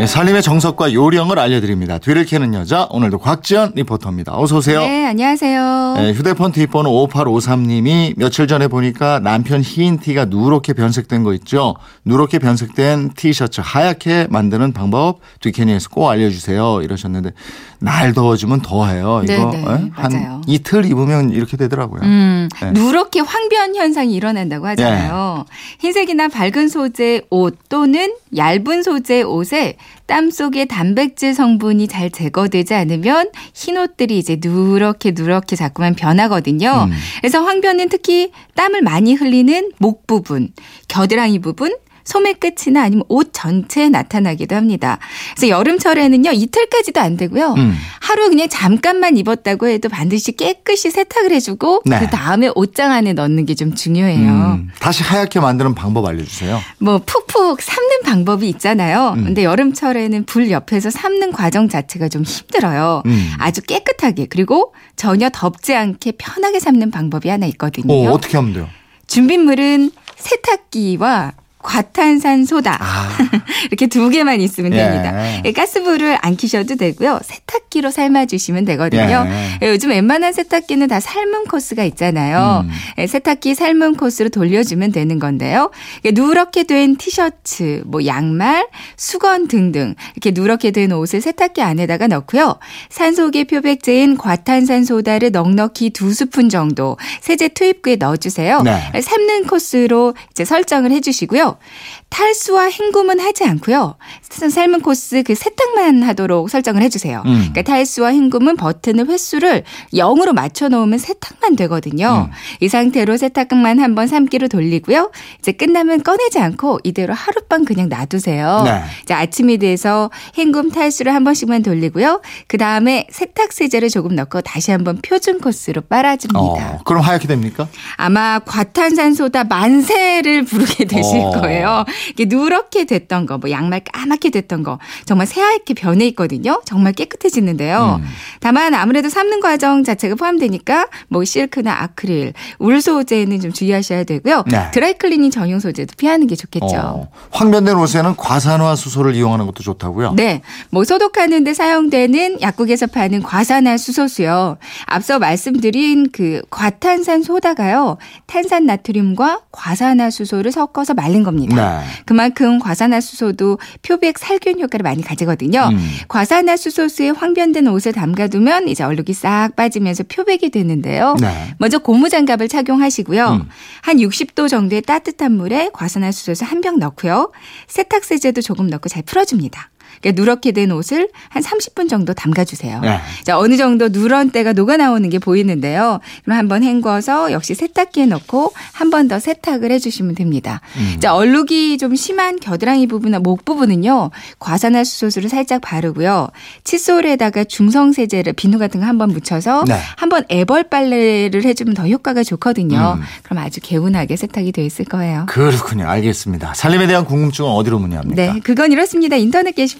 네, 살림의 정석과 요령을 알려드립니다. 뒤를 캐는 여자 오늘도 곽지연 리포터입니다. 어서 오세요. 네, 안녕하세요. 네, 휴대폰 뒷번호 5853님이 며칠 전에 보니까 남편 흰 티가 누렇게 변색된 거 있죠. 누렇게 변색된 티셔츠 하얗게 만드는 방법 뒤캐니에서 꼭 알려주세요. 이러셨는데 날 더워지면 더해요. 이거 네, 네, 에? 한 맞아요. 이틀 입으면 이렇게 되더라고요. 음, 네. 누렇게 황변 현상이 일어난다고 하잖아요. 흰색이나 밝은 소재 옷 또는 얇은 소재 옷에 땀 속에 단백질 성분이 잘 제거되지 않으면 흰 옷들이 이제 누렇게 누렇게 자꾸만 변하거든요. 음. 그래서 황변은 특히 땀을 많이 흘리는 목 부분, 겨드랑이 부분, 소매 끝이나 아니면 옷 전체에 나타나기도 합니다. 그래서 여름철에는요 이틀까지도 안 되고요. 음. 하루 그냥 잠깐만 입었다고 해도 반드시 깨끗이 세탁을 해주고 네. 그 다음에 옷장 안에 넣는 게 좀 중요해요. 음, 다시 하얗게 만드는 방법 알려주세요. 뭐 푹푹 삶는 방법이 있잖아요. 음. 근데 여름철에는 불 옆에서 삶는 과정 자체가 좀 힘들어요. 음. 아주 깨끗하게 그리고 전혀 덥지 않게 편하게 삶는 방법이 하나 있거든요. 오, 어떻게 하면 돼요? 준비물은 세탁기와 과탄산 소다 아, 이렇게 두 개만 있으면 예. 됩니다. 예, 가스불을 안 켜셔도 되고요. 세탁 기로 삶아주시면 되거든요. 예. 예, 요즘 웬만한 세탁기는 다 삶은 코스가 있잖아요. 음. 예, 세탁기 삶은 코스로 돌려주면 되는 건데요. 예, 누렇게 된 티셔츠, 뭐 양말, 수건 등등 이렇게 누렇게 된 옷을 세탁기 안에다가 넣고요. 산소계 표백제인 과탄산소다를 넉넉히 두 스푼 정도 세제 투입구에 넣어주세요. 네. 예, 삶는 코스로 이제 설정을 해주시고요. 탈수와 헹굼은 하지 않고요. 삶은 코스 그 세탁만 하도록 설정을 해주세요. 음. 그러니까 탈수와 헹굼은 버튼을 횟수를 0으로 맞춰 놓으면 세탁만 되거든요. 음. 이 상태로 세탁만 한번 삶기로 돌리고요. 이제 끝나면 꺼내지 않고 이대로 하룻밤 그냥 놔두세요. 네. 이제 아침이 돼서 헹굼 탈수를 한 번씩만 돌리고요. 그 다음에 세탁 세제를 조금 넣고 다시 한번 표준 코스로 빨아줍니다. 어, 그럼 하얗게 됩니까? 아마 과탄산소다 만세를 부르게 되실 어. 거예요. 이게 누렇게 됐던 거, 뭐 양말 까맣게 됐던 거, 정말 새하얗게 변해 있거든요. 정말 깨끗해 지는데요. 음. 다만 아무래도 삶는 과정 자체가 포함되니까 뭐 실크나 아크릴, 울 소재는 좀 주의하셔야 되고요. 네. 드라이클리닝 전용 소재도 피하는 게 좋겠죠. 어, 황변된 옷에는 과산화 수소를 이용하는 것도 좋다고요? 네. 뭐 소독하는 데 사용되는 약국에서 파는 과산화 수소수요. 앞서 말씀드린 그 과탄산 소다가요. 탄산 나트륨과 과산화 수소를 섞어서 말린 겁니다. 네. 그만큼 과산화 수소도 표백 살균 효과를 많이 가지거든요. 음. 과산화 수소수에 황변된 옷을 담가두면 이제 얼룩이 싹 빠지면서 표백이 되는데요. 네. 먼저 고무장갑을 착용하시고요. 음. 한 60도 정도의 따뜻한 물에 과산화수소를 한병 넣고요. 세탁세제도 조금 넣고 잘 풀어줍니다. 그러니까 누렇게 된 옷을 한 30분 정도 담가주세요. 네. 자, 어느 정도 누런 때가 녹아 나오는 게 보이는데요. 그럼 한번 헹궈서 역시 세탁기에 넣고 한 번 더 세탁을 해주시면 됩니다. 음. 자, 얼룩이 좀 심한 겨드랑이 부분이나 목 부분은요, 과산화 수소수를 살짝 바르고요. 칫솔에다가 중성 세제를 비누 같은 거 한 번 묻혀서 네. 한번 애벌 빨래를 해주면 더 효과가 좋거든요. 음. 그럼 아주 개운하게 세탁이 돼 있을 거예요. 그렇군요. 알겠습니다. 살림에 대한 궁금증은 어디로 문의합니까? 네, 그건 이렇습니다. 인터넷 게시판